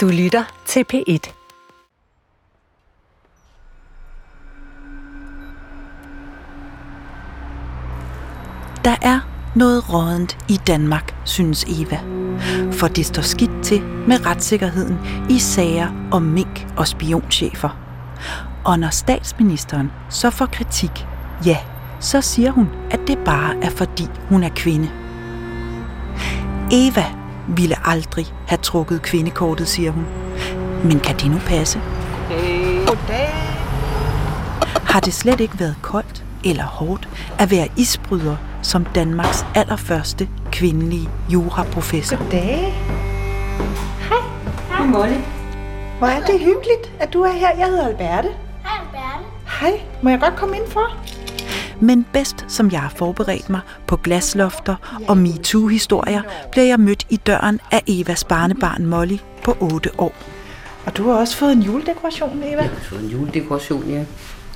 Du lytter til P1. Der er noget rådent i Danmark, synes Eva. For det står skidt til med retssikkerheden i sager om mink og spionchefer. Og når statsministeren så får kritik, ja, så siger hun, at det bare er fordi hun er kvinde. Eva ville aldrig have trukket kvindekortet, siger hun. Men kan det nu passe? Goddag. Har det slet ikke været koldt eller hårdt at være isbryder som Danmarks allerførste kvindelige juraprofessor? Goddag. Hej Molly. Hvor er det hyggeligt, at du er her. Jeg hedder Alberte. Hej Alberte. Hej. Må jeg godt komme ind for? Men bedst som jeg har forberedt mig på glaslofter og MeToo-historier, bliver jeg mødt i døren af Evas barnebarn Molly på 8 år. Og du har også fået en juledekoration, Eva. Jeg har fået en juledekoration, ja.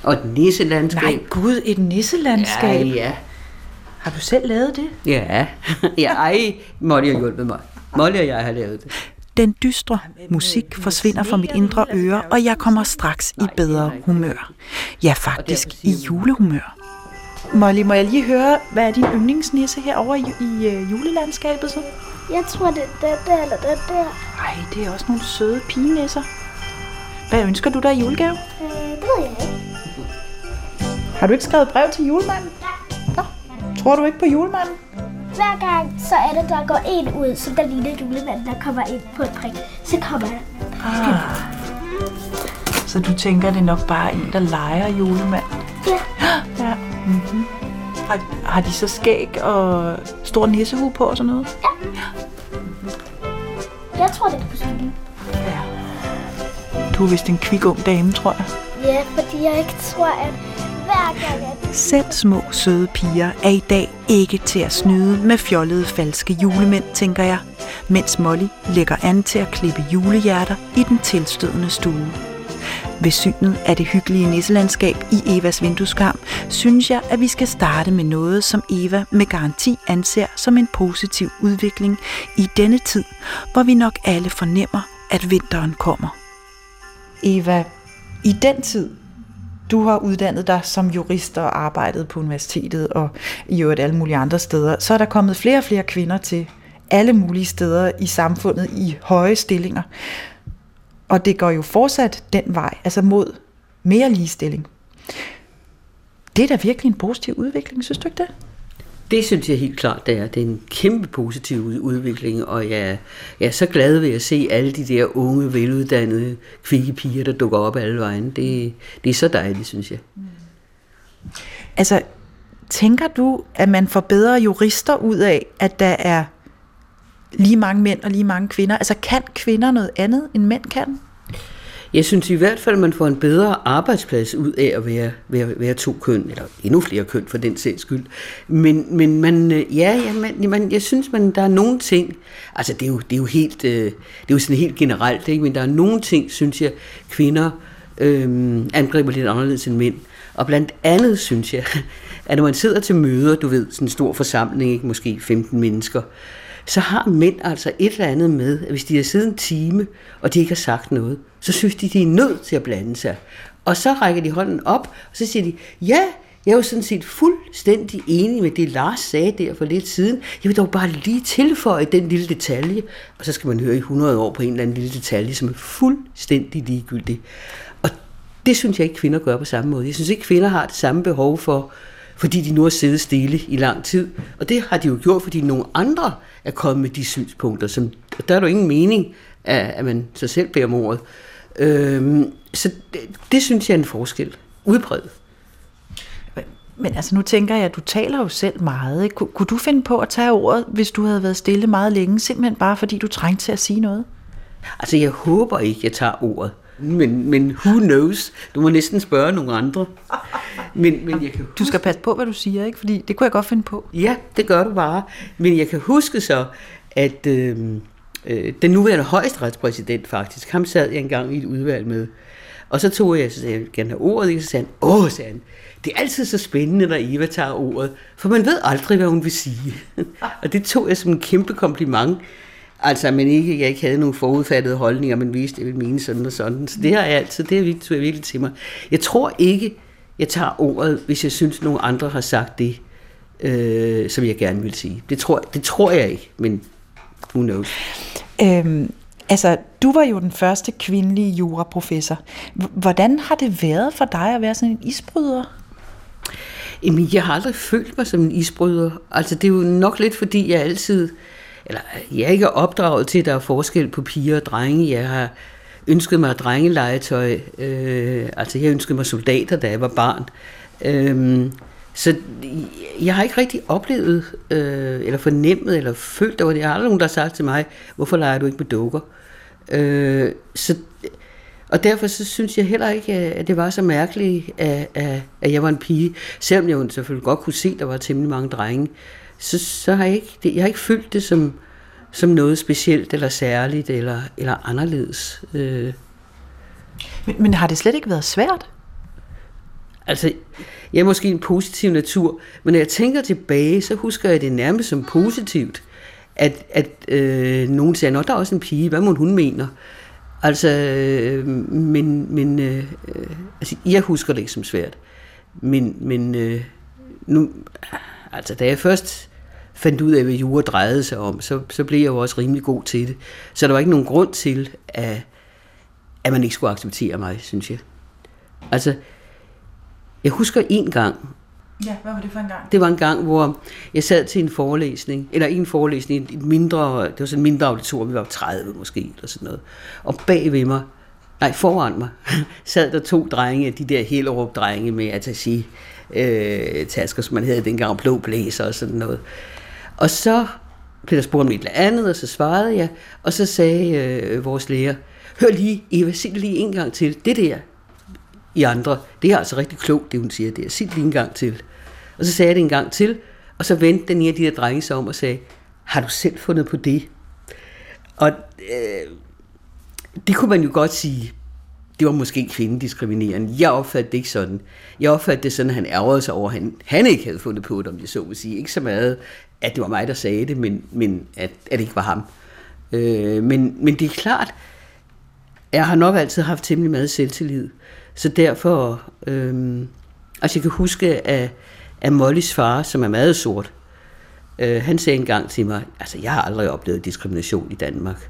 Og et nisselandskab. Nej, gud, et nisselandskab. Ja, ja. Har du selv lavet det? Ja, ja ej, Molly har hjulpet mig. Molly og jeg har lavet det. Den dystre musik forsvinder fra mit indre øre, og jeg kommer straks i bedre humør. Ja, faktisk i julehumør. Molly, må jeg lige høre, hvad er din yndlingsnisse herovre i, i uh, julelandskabet så? Jeg tror, det er den der eller den der. Ej, det er også nogle søde pigenisser. Hvad ønsker du dig i julegave? Øh, det ved jeg ikke. Har du ikke skrevet brev til julemanden? Nå, tror du ikke på julemanden? Hver gang, så er det, der går en ud, som der ligner julemanden, der kommer ind på et prik. Så kommer der. Ah. Så du tænker, det er nok bare en, der leger julemanden? Ja. Ja. Mm-hmm. Har, har de så skæg og stor nissehue på og sådan noget? Jeg tror, det er kostyme. Ja. Du er vist en kvik ung dame, tror jeg. Ja, fordi jeg ikke tror, at hver gang, at Selv små søde piger er i dag ikke til at snyde med fjollede falske julemænd, tænker jeg, mens Molly lægger an til at klippe julehjerter i den tilstødende stue. Ved synet af det hyggelige nisselandskab i Evas vindueskarm, synes jeg, at vi skal starte med noget, som Eva med garanti anser som en positiv udvikling i denne tid, hvor vi nok alle fornemmer, at vinteren kommer. Eva, i den tid, du har uddannet dig som jurist og arbejdet på universitetet og i øvrigt alle mulige andre steder, så er der kommet flere og flere kvinder til alle mulige steder i samfundet i høje stillinger. Og det går jo fortsat den vej, altså mod mere ligestilling. Det er da virkelig en positiv udvikling, synes du ikke det? Det synes jeg helt klart, det er. Det er en kæmpe positiv ud- udvikling, og jeg, jeg er så glad ved at se alle de der unge, veluddannede, kvikke piger, der dukker op alle vejen. Det, det er så dejligt, synes jeg. Altså, tænker du, at man får bedre jurister ud af, at der er lige mange mænd og lige mange kvinder? Altså, kan kvinder noget andet, end mænd kan? Jeg synes i hvert fald, at man får en bedre arbejdsplads ud af at være, være, være to køn, eller endnu flere køn for den sags skyld. Men, men man, øh, ja, ja man, man, jeg synes, man, der er nogle ting, altså det er jo, det er jo, helt, øh, det er jo sådan helt generelt, ikke? men der er nogle ting, synes jeg, kvinder øh, angriber lidt anderledes end mænd. Og blandt andet synes jeg, at når man sidder til møder, du ved, sådan en stor forsamling, ikke? måske 15 mennesker, så har mænd altså et eller andet med, at hvis de har siddet en time, og de ikke har sagt noget, så synes de, de er nødt til at blande sig. Og så rækker de hånden op, og så siger de, ja, jeg er jo sådan set fuldstændig enig med det, Lars sagde der for lidt siden. Jeg vil dog bare lige tilføje den lille detalje, og så skal man høre i 100 år på en eller anden lille detalje, som er fuldstændig ligegyldig. Og det synes jeg ikke, kvinder gør på samme måde. Jeg synes ikke, kvinder har det samme behov for, fordi de nu har siddet stille i lang tid. Og det har de jo gjort, fordi nogle andre er kommet med de synspunkter. Som, der er jo ingen mening, at, at man sig selv beder om ordet. Øhm, så det, det synes jeg er en forskel. Udbredt. Men altså, nu tænker jeg, at du taler jo selv meget. Ikke? Kunne, kunne du finde på at tage ordet, hvis du havde været stille meget længe, simpelthen bare fordi du trængte til at sige noget? Altså, jeg håber ikke, jeg tager ordet. Men, men who knows? Du må næsten spørge nogle andre. Men, men jeg kan Du skal passe på, hvad du siger, ikke? Fordi det kunne jeg godt finde på. Ja, det gør du bare. Men jeg kan huske så, at øh, øh, den nuværende højesteretspræsident faktisk, ham sad jeg engang i et udvalg med. Og så tog jeg, så sagde jeg, vil gerne have ordet, ikke? så sagde han, åh, sagde han, det er altid så spændende, når Eva tager ordet, for man ved aldrig, hvad hun vil sige. og det tog jeg som en kæmpe kompliment. Altså, men ikke, jeg ikke havde nogen forudfattede holdninger, men viste, at jeg ville mene sådan og sådan. Så det har jeg altid, det er virkelig, virkelig til mig. Jeg tror ikke, jeg tager ordet, hvis jeg synes, nogen andre har sagt det, øh, som jeg gerne vil sige. Det tror, det tror jeg ikke, men who knows. Øhm, altså, du var jo den første kvindelige juraprofessor. Hvordan har det været for dig at være sådan en isbryder? Jamen, jeg har aldrig følt mig som en isbryder. Altså, det er jo nok lidt, fordi jeg altid... Eller, jeg er ikke opdraget til, at der er forskel på piger og drenge. Jeg har ønskede mig drengelegetøj. Øh, altså, jeg ønskede mig soldater, da jeg var barn. Øh, så jeg har ikke rigtig oplevet, øh, eller fornemmet, eller følt, der var det. Jeg har aldrig nogen, der har sagt til mig, hvorfor leger du ikke med dukker? Øh, så, og derfor så synes jeg heller ikke, øh, at det var så mærkeligt, at, at, at jeg var en pige. Selvom jeg jo selvfølgelig godt kunne se, at der var temmelig mange drenge, så, så har jeg ikke, det, jeg har ikke følt det som, som noget specielt, eller særligt, eller, eller anderledes. Øh, Men, men har det slet ikke været svært? Altså, jeg er måske en positiv natur, men når jeg tænker tilbage, så husker jeg det nærmest som positivt, at, at øh, nogen siger, at der er også en pige, hvad må hun mener? Altså, øh, men, men øh, øh, altså, jeg husker det ikke som svært. Men, men øh, nu, altså, da jeg først fandt ud af, hvad jura drejede sig om, så, så blev jeg jo også rimelig god til det. Så der var ikke nogen grund til, at, at man ikke skulle acceptere mig, synes jeg. Altså, jeg husker en gang, Ja, hvad var det for en gang? det var en gang, hvor jeg sad til en forelæsning, eller en forelæsning, et mindre, det var sådan en mindre auditorium, vi var 30 måske, eller sådan noget. Og bag ved mig, nej, foran mig, sad der to drenge, de der Hellerup drenge med attaché øh, tasker, som man havde dengang, blå blæser og sådan noget. Og så blev der spurgt om et eller andet, og så svarede jeg, og så sagde øh, vores lærer, hør lige, Eva, sig det lige en gang til, det der, i andre. Det er altså rigtig klogt, det hun siger der. Sig det lige en gang til. Og så sagde jeg det en gang til, og så vendte den ene af de der drenge sig om og sagde, har du selv fundet på det? Og øh, det kunne man jo godt sige, det var måske kvindediskriminerende. Jeg opfattede det ikke sådan. Jeg opfattede det sådan, at han ærgerede sig over, at han, han ikke havde fundet på det, om jeg så vil sige. Ikke så meget, at det var mig, der sagde det, men, men at, at det ikke var ham. Øh, men, men det er klart, jeg har nok altid haft temmelig meget selvtillid. Så derfor, øh, altså jeg kan huske, at, at Mollys far, som er meget sort, øh, han sagde engang til mig, altså jeg har aldrig oplevet diskrimination i Danmark.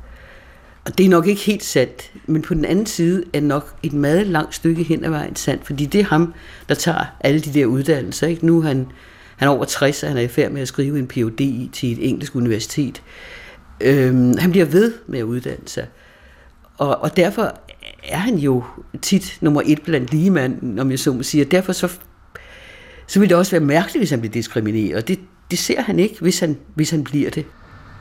Og det er nok ikke helt sandt, men på den anden side er nok et meget langt stykke hen ad vejen sandt, fordi det er ham, der tager alle de der uddannelser. Ikke? Nu er han, han er over 60, og han er i færd med at skrive en Ph.D. til et engelsk universitet. Øhm, han bliver ved med at uddanne sig. Og, og derfor er han jo tit nummer et blandt ligemanden, om jeg så må sige. Og derfor så, så vil det også være mærkeligt, hvis han bliver diskrimineret. Det, det ser han ikke, hvis han, hvis han bliver det.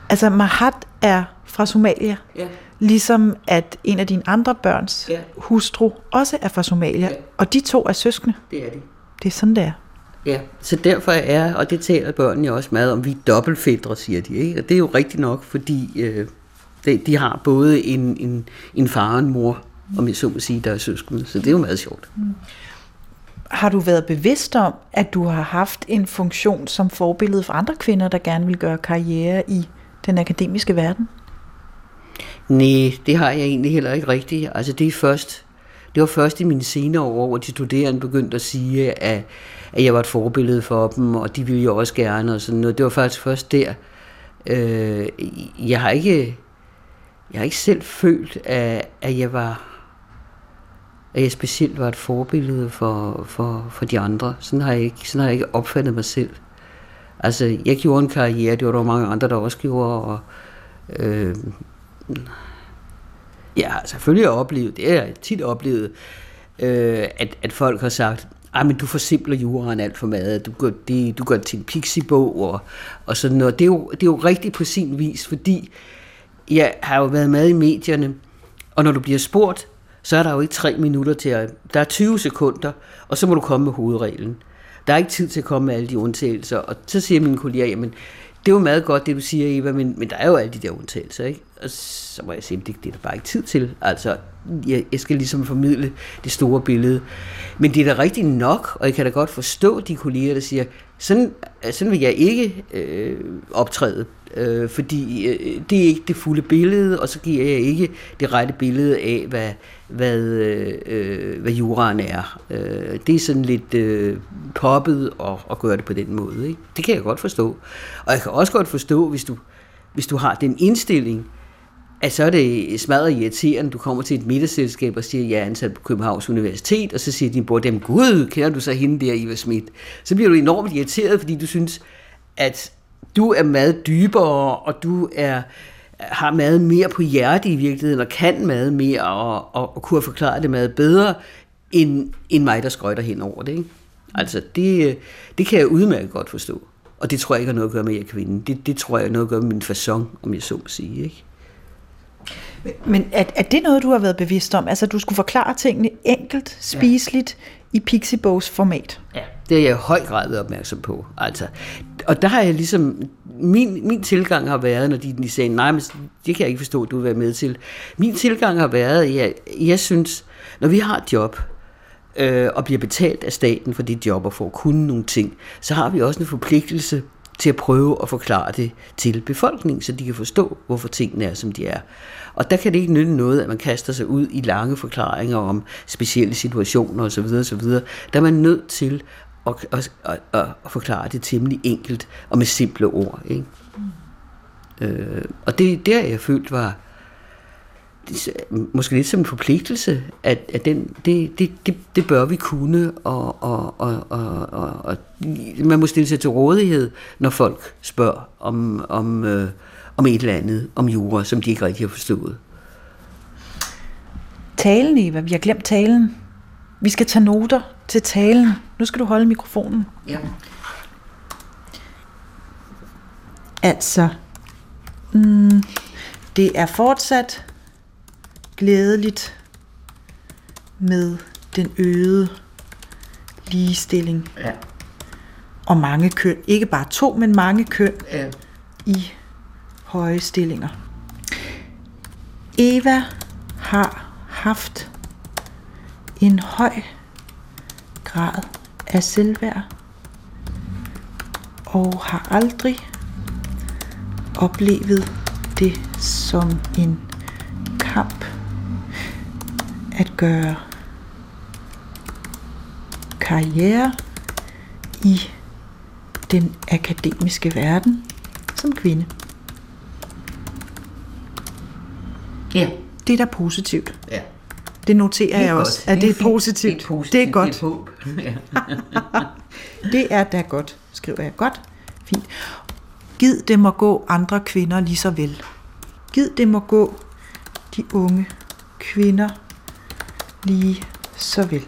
Altså, Mahat er fra Somalia, Ja. ligesom at en af dine andre børns Ja. hustru også er fra Somalia, Ja. og de to er søskende. Det er det. Det er sådan, det er. Ja, så derfor er, og det taler børnene også meget om, vi er dobbeltfædre, siger de. Ikke? Og det er jo rigtigt nok, fordi øh, de, de har både en, en, en far og en mor, om jeg så må sige, der er søskende. Så det er jo meget sjovt. Har du været bevidst om, at du har haft en funktion som forbillede for andre kvinder, der gerne vil gøre karriere i den akademiske verden? Nej, det har jeg egentlig heller ikke rigtigt. Altså det er først, det var først i mine senere år, hvor de studerende begyndte at sige, at, at jeg var et forbillede for dem, og de ville jo også gerne og sådan noget. Det var faktisk først der. Øh, jeg har ikke, jeg har ikke selv følt, at, at jeg var at jeg specielt var et forbillede for, for, for de andre. Sådan har, jeg ikke, sådan har jeg ikke opfattet mig selv. Altså, jeg gjorde en karriere, det var der mange andre, der også gjorde, og øh, jeg har selvfølgelig oplevet, det har jeg tit oplevet, øh, at, at folk har sagt, ej, men du forsimpler juraen alt for meget, du gør det, du gør det til en pixibog og, og sådan noget. Det er, jo, det er jo rigtigt på sin vis, fordi jeg har jo været med i medierne, og når du bliver spurgt, så er der jo ikke tre minutter til at... Der er 20 sekunder, og så må du komme med hovedreglen. Der er ikke tid til at komme med alle de undtagelser. Og så siger mine kolleger, jamen, det er jo meget godt, det du siger, Eva, men, men der er jo alle de der undtagelser, ikke? Og så må jeg sige, det, det er der bare ikke tid til. Altså, jeg, jeg skal ligesom formidle det store billede. Men det er da rigtigt nok, og jeg kan da godt forstå de kolleger, der siger, sådan, sådan vil jeg ikke øh, optræde øh, fordi øh, det er ikke det fulde billede, og så giver jeg ikke det rette billede af, hvad, hvad, øh, øh, hvad juraen er. Øh, det er sådan lidt øh, poppet at, at gøre det på den måde. Ikke? Det kan jeg godt forstå. Og jeg kan også godt forstå, hvis du, hvis du har den indstilling, at så er det smadret irriterende, du kommer til et middagsselskab og siger, at jeg er ansat på Københavns Universitet, og så siger din bror, dem gud, kender du så hende der, Iva Schmidt? Så bliver du enormt irriteret, fordi du synes, at du er meget dybere, og du er har meget mere på hjerte i virkeligheden, og kan meget mere, og, og, og kunne have forklaret det meget bedre, end, end mig, der skrøjter hen over det. Ikke? Altså, det, det kan jeg udmærket godt forstå. Og det tror jeg ikke har noget at gøre med, at jeg er kvinde. Det, det tror jeg har noget at gøre med min façon, om jeg så må sige. Ikke? Men er, er det noget, du har været bevidst om? Altså, du skulle forklare tingene enkelt, spiseligt, ja. i Pixiebogs format? Ja, det er jeg i høj grad været opmærksom på. Altså, og der har jeg ligesom, min, min tilgang har været, når de, de sagde, nej, men det kan jeg ikke forstå, at du vil være med til. Min tilgang har været, at jeg, jeg synes, når vi har et job, øh, og bliver betalt af staten for det job og får kunne nogle ting, så har vi også en forpligtelse til at prøve at forklare det til befolkningen, så de kan forstå, hvorfor tingene er, som de er. Og der kan det ikke nytte noget, at man kaster sig ud i lange forklaringer om specielle situationer osv. osv. Der er man nødt til og, og, og, og forklare det temmelig enkelt og med simple ord. Ikke? Mm. Øh, og det der, jeg følte var måske lidt som en forpligtelse, at, at den, det, det, det, det bør vi kunne, og, og, og, og, og, og man må stille sig til rådighed, når folk spørger om, om, øh, om et eller andet, om jura, som de ikke rigtig har forstået. Talen, Eva. Vi har glemt talen. Vi skal tage noter til talen. Nu skal du holde mikrofonen. Ja. Altså, mm, det er fortsat glædeligt med den øgede ligestilling. Ja. Og mange køn. Ikke bare to, men mange køn Ja. i høje stillinger. Eva har haft en høj grad af selvværd og har aldrig oplevet det som en kamp at gøre karriere i den akademiske verden som kvinde. Ja. Det er da positivt. ja. Det noterer Helt jeg godt. også, at det er Helt fint. positivt. Helt positivt. Det er godt. Det er håb. Ja. Det er da godt, skriver jeg. Godt. Fint. Gid det må gå andre kvinder lige så vel. Gid det må gå de unge kvinder lige så vel.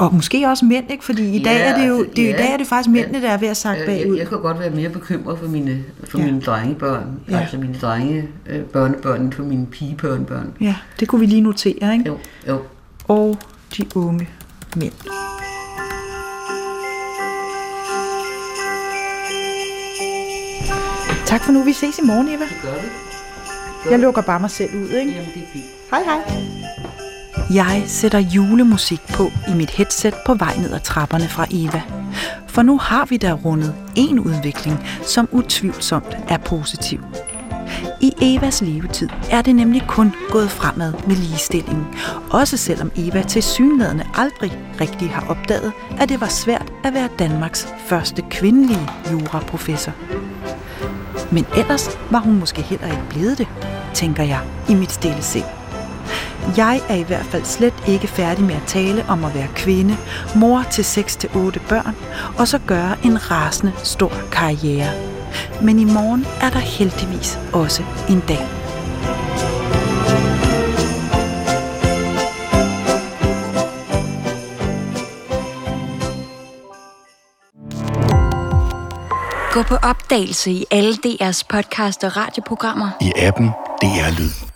Og måske også mænd, ikke? Fordi i dag Ja, er det jo altså, det, i ja. dag er det faktisk mændene, der er ved at sakke Øh, bagud. Jeg, jeg kan godt være mere bekymret for mine, for Ja. mine drengebørn, Ja. altså mine drenge øh, børnebørn, end for mine pigebørnebørn. Ja, det kunne vi lige notere, ikke? Jo, jo. Og de unge mænd. Tak for nu. Vi ses i morgen, Eva. Gør vi? Jeg lukker bare mig selv ud, ikke? Jamen, det er fint. Hej, hej. Jeg sætter julemusik på i mit headset på vej ned ad trapperne fra Eva. For nu har vi da rundet en udvikling, som utvivlsomt er positiv. I Evas levetid er det nemlig kun gået fremad med ligestillingen, også selvom Eva til synlædende aldrig rigtig har opdaget, at det var svært at være Danmarks første kvindelige juraprofessor. Men ellers var hun måske heller ikke blevet det, tænker jeg i mit stille sind. Jeg er i hvert fald slet ikke færdig med at tale om at være kvinde, mor til 6-8 børn, og så gøre en rasende stor karriere. Men i morgen er der heldigvis også en dag. Gå på opdagelse i alle DR's podcast og radioprogrammer. i appen DR Lyd.